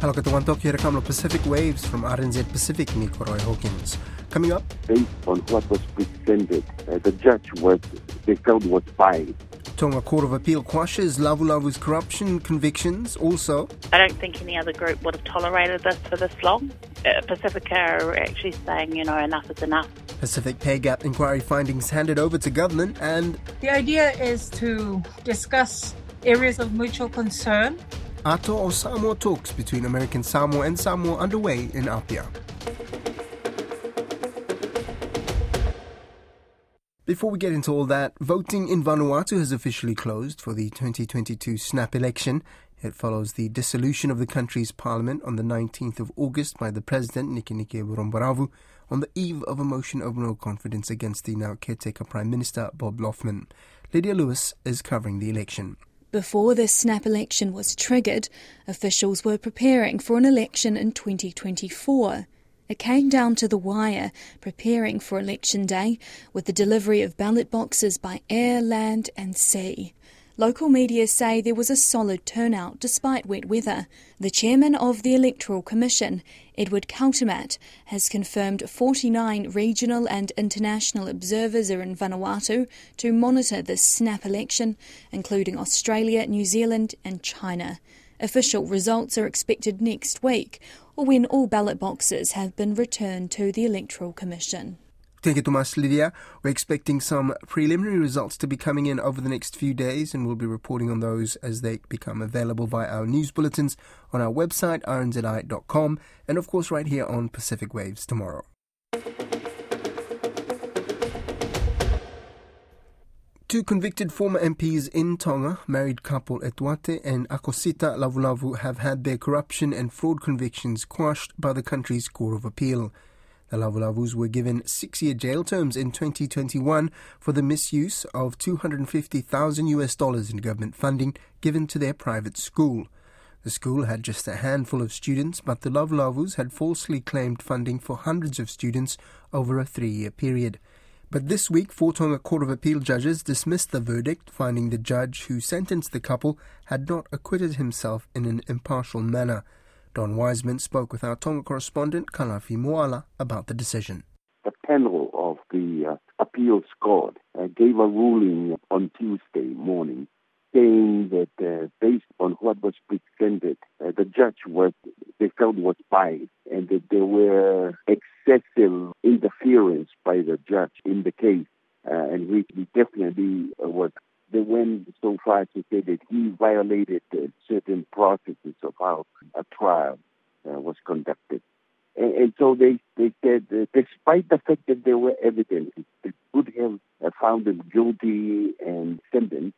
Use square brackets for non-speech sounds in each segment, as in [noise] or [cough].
Hello katuan here kamlo Pacific Waves from RNZ Pacific ni Roy Hawkins. Coming up, based on what was presented, uh, the judge was they felt was biased. Tonga Court of Appeal quashes Lavulavu's corruption convictions. Also, I don't think any other group would have tolerated this for this long. Uh, Pacifica are actually saying, you know, enough is enough. Pacific Pay Gap inquiry findings handed over to government, and The idea is to discuss areas of mutual concern Ato o Samoa talks between American Samoa and Samoa underway in Apia. Before we get into all that, voting in Vanuatu has officially closed for the 2022 snap election. It follows the dissolution of the country's parliament on the 19th of August by the president, Nikenike Vurobaravu, on the eve of a motion of no confidence against the now caretaker Prime Minister Bob Loughman. Lydia Lewis is covering the election. Before this snap election was triggered, officials were preparing for an election in 2024. It came down to the wire, preparing for election day with the delivery of ballot boxes by air, land, and sea. Local media say there was a solid turnout despite wet weather. The chairman of the Electoral Commission, Edward Kautomat, has confirmed 49 regional and international observers are in Vanuatu to monitor this snap election, including Australia, New Zealand, and China. Official results are expected next week, or when all ballot boxes have been returned to the Electoral Commission. Thank you, Tomas Lydia. We're expecting some preliminary results to be coming in over the next few days, and we'll be reporting on those as they become available via our news bulletins on our website, rnzi.com, and of course, right here on Pacific Waves tomorrow. Two convicted former MPs in Tonga, married couple Etuate and Akosita Lavulavu, have had their corruption and fraud convictions quashed by the country's Court of Appeal. The Lavulavus were given six year jail terms in 2021 for the misuse of 250,000 US dollars in government funding given to their private school. The school had just a handful of students, but the Lavulavus had falsely claimed funding for hundreds of students over a three year period. But this week, four Tonga Court of Appeal judges dismissed the verdict, finding the judge who sentenced the couple had not acquitted himself in an impartial manner. Don Wiseman spoke with our Tonga correspondent, Kalafi Moala, about the decision. The panel of the uh, appeals court uh, gave a ruling on Tuesday morning saying that uh, based on what was presented, uh, the judge was, they felt was biased and that there were excessive interference by the judge in the case. Uh, and we definitely uh, was they went so far to say that he violated uh, certain processes of how a trial uh, was conducted. And, and, so they, they said, uh, despite the fact that there were evidences that could have found them guilty and sentenced,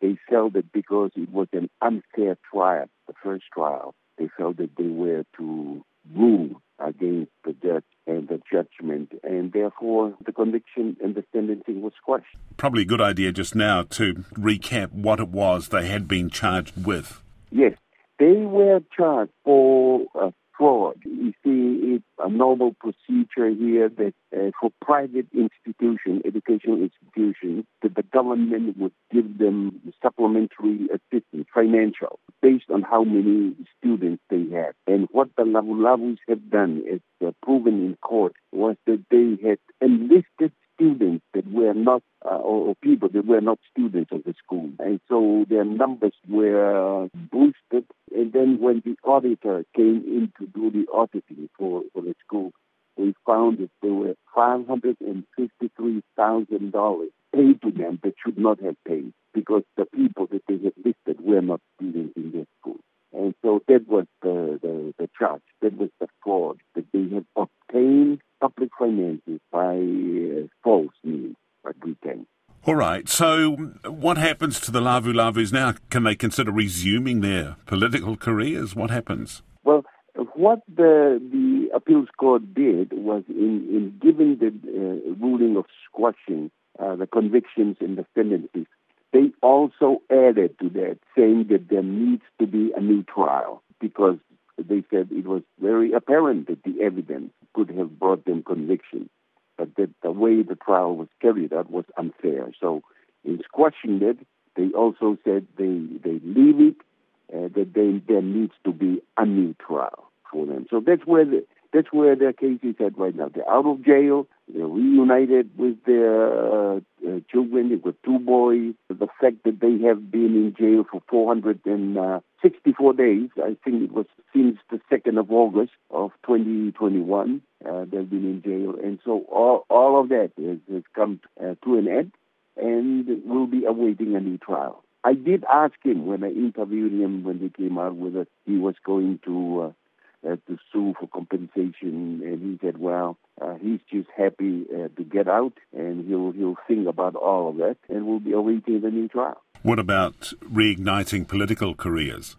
they felt that because it was an unfair trial, the first trial, they felt that they were to rule against the judge and the judgment, and therefore the conviction and the sentencing was squashed. Probably a good idea just now to recap what it was they had been charged with. Yes, they were charged for uh, fraud. You see, it's a normal procedure here that uh, for private institutions, educational institutions, that the government would give them supplementary assistance, financial, based on how many students they have. And what the Lavu have done, as uh, proven in court, was that they had enlisted students that were not, uh, or, or, people that were not students of the school. And so their numbers were boosted. And then when the auditor came in to do the auditing for, for the school, they found that there were $553,000 paid to them that should not have paid because the people that they had listed were not students in their school. And so that was the, the, the charge, that was the fraud, that they had obtained public finances by uh, false means, by pretense. All right. So, what happens to the Lavulavus now? Can they consider resuming their political careers? What happens? Well, what the the appeals court did was in in giving the uh, ruling of squashing uh, the convictions and the sentences, they also added to that, saying that there needs to be a new trial because they said it was very apparent that the evidence could have brought them conviction, but that the way the trial was carried out was unfair. So, in squashing it, they also said they they leave it, uh, that they, there needs to be a new trial for them. So that's where the, that's where their case is at right now. They're out of jail. Reunited with their uh, uh, children. They've got two boys. The fact that they have been in jail for 464 days, I think it was since the 2nd of August of 2021, uh, they've been in jail. And so all, all of that has, has come uh, to an end and will be awaiting a new trial. I did ask him when I interviewed him when he came out whether he was going to uh, to sue for compensation, and he said, "Well, uh, he's just happy uh, to get out, and he'll he'll think about all of that, and we'll be awaiting the new trial." What about reigniting political careers?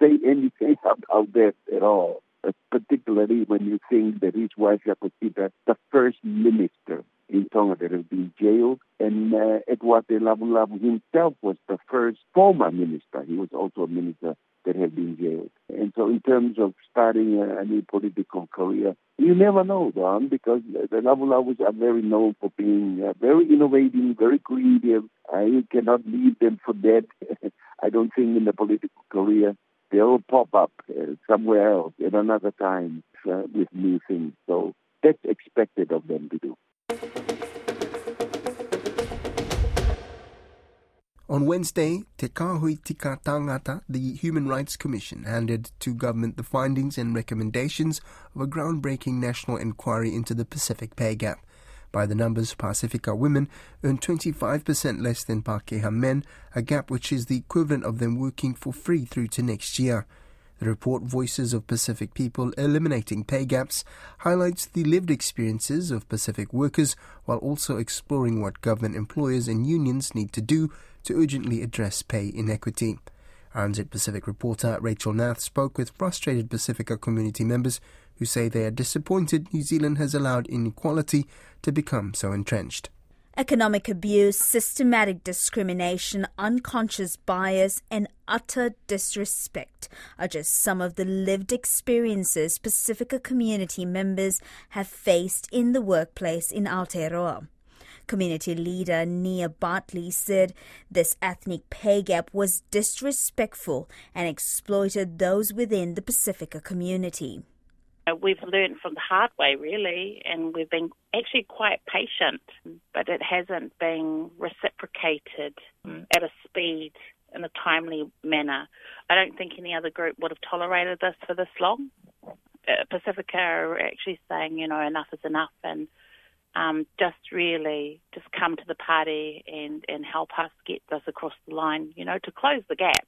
Say anything [laughs] about that at all, particularly when you think that his wife Yakosita, the first minister in Tonga that has been jailed, and uh, Etuate Lavulavu himself was the first former minister. He was also a minister that have been jailed. And so, in terms of starting a, a new political career, you never know, Don, because the Lavulavus are very known for being uh, very innovative, very creative. Uh, you cannot leave them for dead. [laughs] I don't think in the political career they'll pop up uh, somewhere else at another time uh, with new things. So On Wednesday, Te Kahui Tika Tangata, the Human Rights Commission, handed to government the findings and recommendations of a groundbreaking national inquiry into the Pacific pay gap. By the numbers, Pacifica women earn 25% less than Pakeha men, a gap which is the equivalent of them working for free through to next year. The report Voices of Pacific People Eliminating Pay Gaps highlights the lived experiences of Pacific workers while also exploring what government employers and unions need to do to urgently address pay inequity. RNZ Pacific reporter Rachel Nath spoke with frustrated Pacifica community members who say they are disappointed New Zealand has allowed inequality to become so entrenched. Economic abuse, systematic discrimination, unconscious bias, and utter disrespect are just some of the lived experiences Pacifica community members have faced in the workplace in Aotearoa. Community leader Nia Bartley said this ethnic pay gap was disrespectful and exploited those within the Pacifica community. Uh, we've learned from the hard way, really, and we've been actually quite patient, but it hasn't been reciprocated mm. at a speed in a timely manner. I don't think any other group would have tolerated this for this long. Uh, Pacifica are actually saying, you know, enough is enough, and um, just really just come to the party and, and help us get this across the line, you know, to close the gap.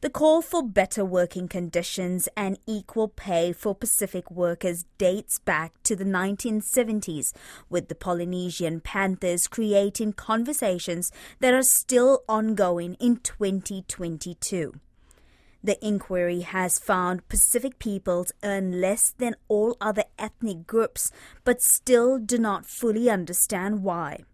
The call for better working conditions and equal pay for Pacific workers dates back to the 1970s, with the Polynesian Panthers creating conversations that are still ongoing in 2022. The inquiry has found Pacific peoples earn less than all other ethnic groups, but still do not fully understand why.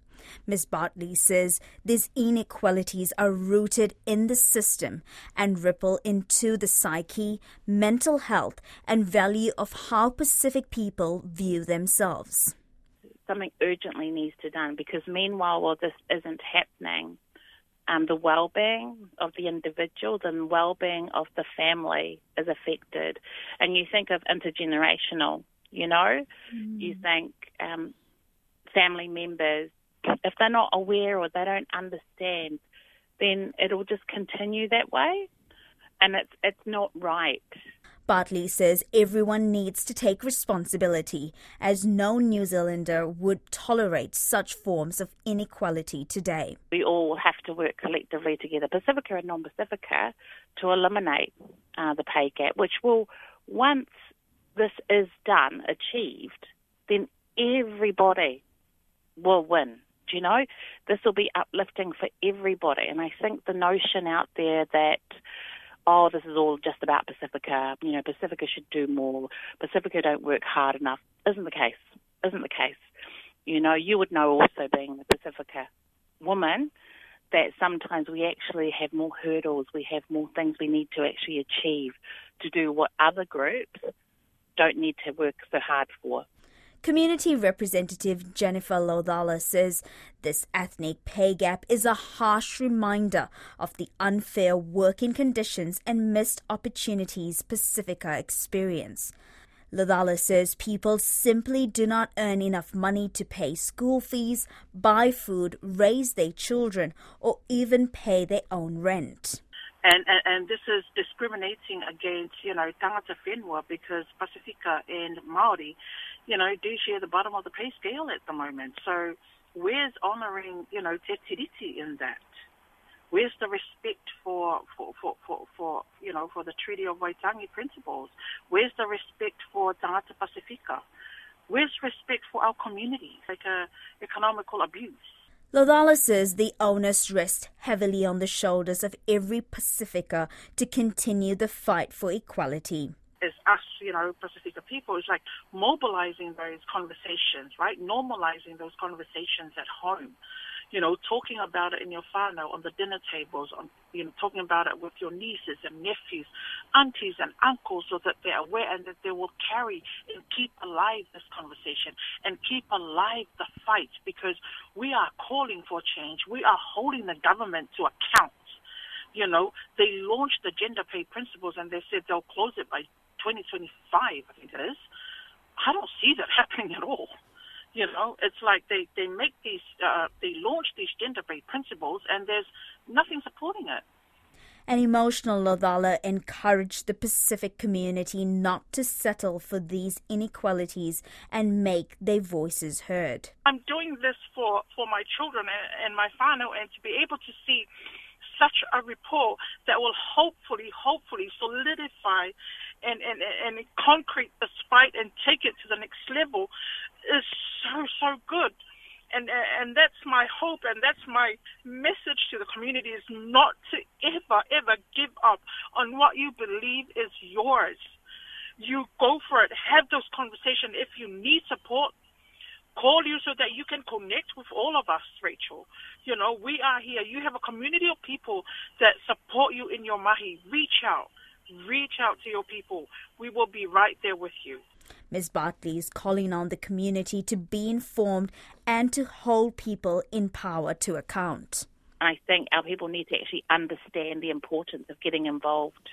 Ms. Bartley says these inequalities are rooted in the system and ripple into the psyche, mental health, and value of how Pacific people view themselves. Something urgently needs to be done because meanwhile, while this isn't happening, um, the well-being of the individual, and well-being of the family is affected. And you think of intergenerational, you know, mm. you think um, family members, if they're not aware or they don't understand, then it'll just continue that way, and it's it's not right. Bartley says everyone needs to take responsibility, as no New Zealander would tolerate such forms of inequality today. We all have to work collectively together, Pacifica and non Pacifica, to eliminate uh, the pay gap, which will, once this is done, achieved, then everybody will win. You know? This will be uplifting for everybody. And I think the notion out there that oh, this is all just about Pacifica. You know, Pacifica should do more. Pacifica don't work hard enough. Isn't the case? Isn't the case? You know, you would know also being a Pacifica woman that sometimes we actually have more hurdles, we have more things we need to actually achieve to do what other groups don't need to work so hard for. Community Representative Jennifer Lodala says this ethnic pay gap is a harsh reminder of the unfair working conditions and missed opportunities Pacifica experience. Lodala says people simply do not earn enough money to pay school fees, buy food, raise their children, or even pay their own rent. And, and, and this is discriminating against, you know, tangata whenua because Pacifica and Maori, you know, do share the bottom of the pay scale at the moment. So where's honouring, you know, te tiriti in that? Where's the respect for, for, for, for, for, you know, for the Treaty of Waitangi principles? Where's the respect for Tangata Pacifica? Where's respect for our communities, like uh, economical abuse? Lodala says the onus rests heavily on the shoulders of every Pacifica to continue the fight for equality. As us, you know, Pacifica people, is like mobilizing those conversations, right? Normalizing those conversations at home you know, talking about it in your whānau on the dinner tables, on, you know, talking about it with your nieces and nephews, aunties and uncles so that they're aware and that they will carry and keep alive this conversation and keep alive the fight because we are calling for change. We are holding the government to account. You know, they launched the gender pay principles and they said they'll close it by 2025, I think it is. I don't see that [laughs] happening at all. You know, it's like they, they make these, uh, they launch these gender based principles and there's nothing supporting it. An emotional Lodala encouraged the Pacific community not to settle for these inequalities and make their voices heard. I'm doing this for, for my children and my whānau and to be able to see such a report that will hopefully, hopefully solidify and, and, and concrete the fight and take it to the next level is so, so good. And, and that's my hope and that's my message to the community is not to ever, ever give up on what you believe is yours. You go for it. Have those conversations. If you need support, call you so that you can connect with all of us, Rachel. You know, we are here. You have a community of people that support you in your mahi. Reach out. Reach out to your people. We will be right there with you. Ms. Bartley is calling on the community to be informed and to hold people in power to account. I think our people need to actually understand the importance of getting involved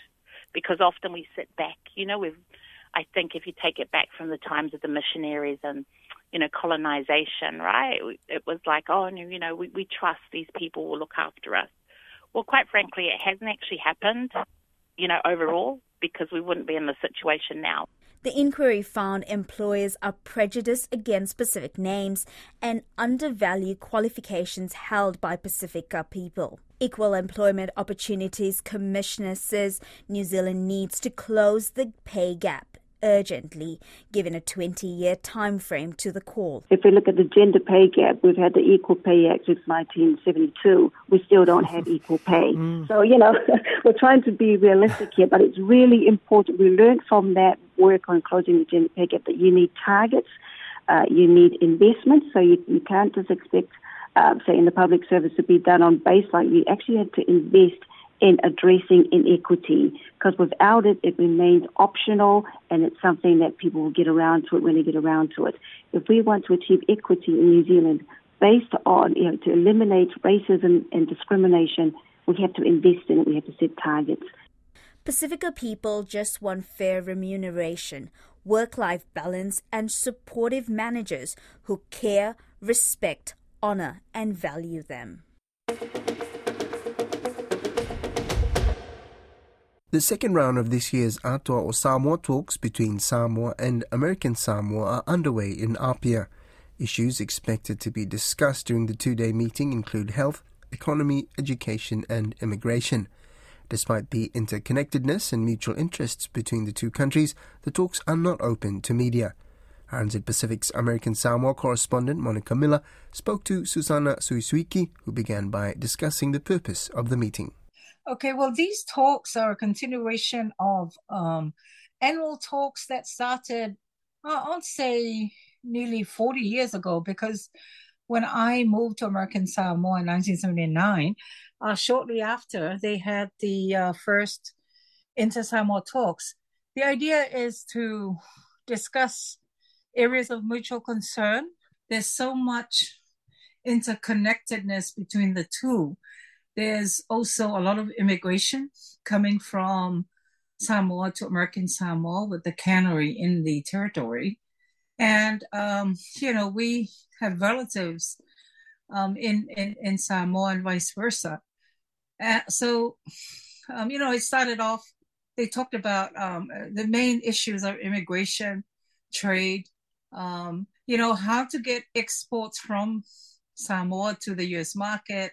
because often we sit back. You know, we've, I think if you take it back from the times of the missionaries and, you know, colonization, right? It was like, oh, you know, we, we trust these people will look after us. Well, quite frankly, it hasn't actually happened, you know, overall because we wouldn't be in the situation now. The inquiry found employers are prejudiced against specific names and undervalue qualifications held by Pacifica people. Equal Employment Opportunities Commissioner says New Zealand needs to close the pay gap urgently, given a 20 year time frame to the call. If we look at the gender pay gap, we've had the Equal Pay Act since 1972. We still don't have [laughs] equal pay. Mm. So, you know, [laughs] we're trying to be realistic here, but it's really important. We learned from that work on closing the gender pay gap that you need targets, uh, you need investment, so you, you can't just expect, uh, say, in the public service to be done on baseline. You actually have to invest in addressing inequity because without it, it remains optional and it's something that people will get around to it when they get around to it. If we want to achieve equity in New Zealand based on, you know, to eliminate racism and discrimination, we have to invest in it, we have to set targets. Pacifica people just want fair remuneration, work life balance, and supportive managers who care, respect, honor, and value them. The second round of this year's Atua or Samoa talks between Samoa and American Samoa are underway in Apia. Issues expected to be discussed during the two day meeting include health, economy, education, and immigration. Despite the interconnectedness and mutual interests between the two countries, the talks are not open to media. RNZ Pacific's American Samoa correspondent Monica Miller spoke to Susanna Suisuiki, who began by discussing the purpose of the meeting. Okay, well, these talks are a continuation of um, annual talks that started, uh, I'd say, nearly 40 years ago, because when I moved to American Samoa in 1979, uh, shortly after, they had the uh, first Inter Samoa talks. The idea is to discuss areas of mutual concern. There's so much interconnectedness between the two. There's also a lot of immigration coming from Samoa to American Samoa with the cannery in the territory. And, um, you know, we have relatives um, in, in, in Samoa and vice versa. Uh, so, um, you know, it started off, they talked about um, the main issues are immigration, trade, um, you know, how to get exports from Samoa to the US market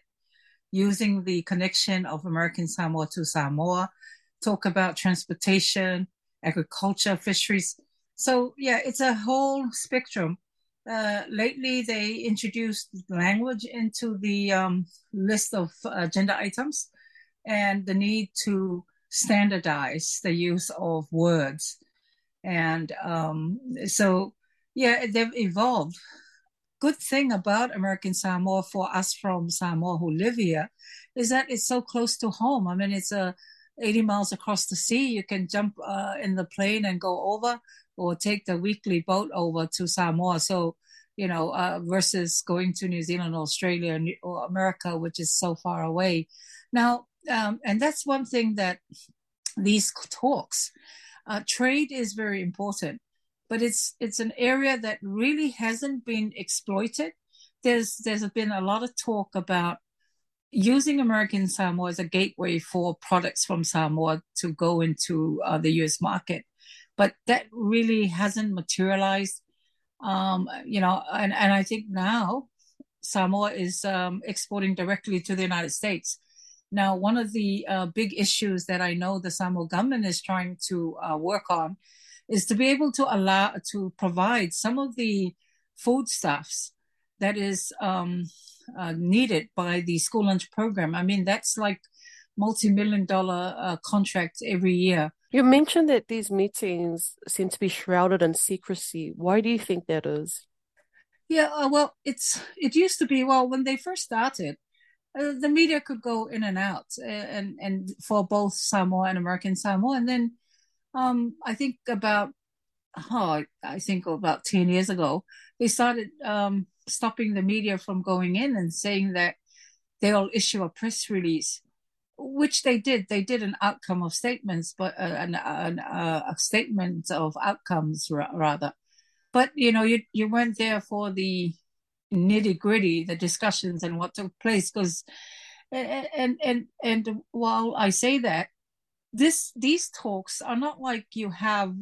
using the connection of American Samoa to Samoa, talk about transportation, agriculture, fisheries. So, yeah, it's a whole spectrum. Uh, lately, they introduced language into the um, list of agenda items and the need to standardize the use of words. And um, so, yeah, they've evolved. Good thing about American Samoa for us from Samoa who live here is that it's so close to home. I mean, it's a uh, 80 miles across the sea. You can jump uh, in the plane and go over or take the weekly boat over to Samoa. So, you know, uh, versus going to New Zealand, Australia, or America, which is so far away. Now, um, and that's one thing that these talks, uh, trade is very important, but it's it's an area that really hasn't been exploited. There's there's been a lot of talk about using American Samoa as a gateway for products from Samoa to go into uh, the U.S. market but that really hasn't materialized. Um, you know, and, and I think now Samoa is um, exporting directly to the United States. Now, one of the uh, big issues that I know the Samoa government is trying to uh, work on is to be able to allow to provide some of the foodstuffs that is um, uh, needed by the school lunch program. I mean, that's like multi-million dollar uh, contracts every year you mentioned that these meetings seem to be shrouded in secrecy. Why do you think that is? Yeah, uh, well, it's it used to be well when they first started, uh, the media could go in and out, uh, and and for both Samoa and American Samoa, and then um, I think about oh, I think about ten years ago, they started um, stopping the media from going in and saying that they'll issue a press release which they did. They did an outcome of statements, but uh, an, an, uh, a statement of outcomes ra- rather. But you know, you you weren't there for the nitty gritty, the discussions and what took place. Because, and and and while I say that, this these talks are not like you have,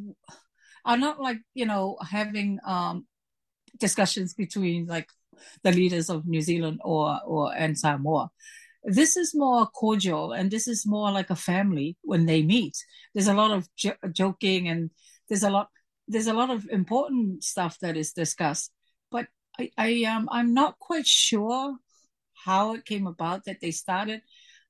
are not like you know having um discussions between like the leaders of New Zealand or or and Samoa this is more cordial and this is more like a family when they meet. There's a lot of j- joking and there's a lot there's a lot of important stuff that is discussed. But I, I um I'm not quite sure how it came about that they started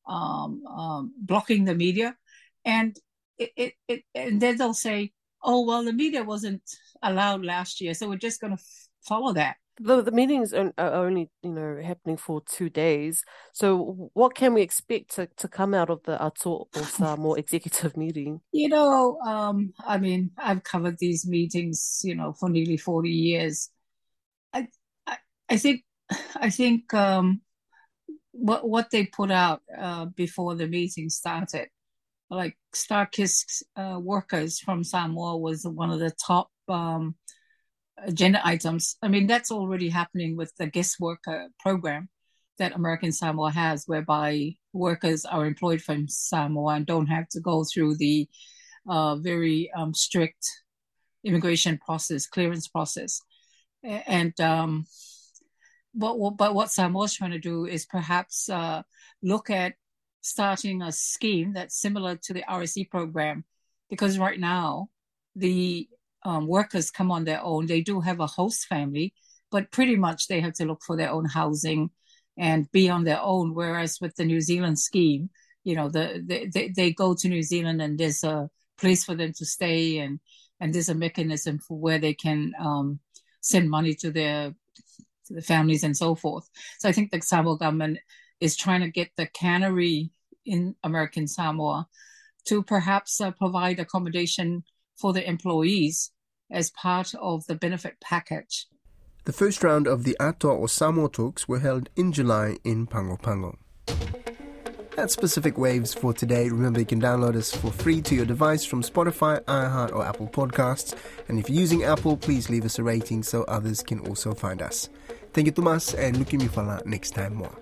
um, um, blocking the media, and it, it, it and then they'll say, oh well, the media wasn't allowed last year, so we're just going to f- follow that the, the meetings are only you know happening for two days. So what can we expect to, to come out of the ato or [laughs] Samoa executive meeting? You know um i mean i've covered these meetings you know for nearly 40 years. I i, I think i think um what what they put out uh, before the meeting started like StarKist uh, workers from Samoa was one of the top um, agenda items. I mean, that's already happening with the guest worker program that American Samoa has, whereby workers are employed from Samoa and don't have to go through the uh, very um, strict immigration process, clearance process. And um, but, but what Samoa is trying to do is perhaps uh, look at starting a scheme that's similar to the RSE program, because right now the um, workers come on their own. They do have a host family, but pretty much they have to look for their own housing and be on their own. Whereas with the New Zealand scheme, you know, the, the they, they go to New Zealand and there's a place for them to stay and and there's a mechanism for where they can um, send money to their to the families and so forth. So I think the Samoa government is trying to get the cannery in American Samoa to perhaps uh, provide accommodation for the employees as part of the benefit package. The first round of the Ato or Samoa talks were held in July in Pago Pago. That's Pacific Waves for today. Remember, you can download us for free to your device from Spotify, iHeart, or Apple Podcasts. And if you're using Apple, please leave us a rating so others can also find us. Thank you, Tomas, and me for next time more.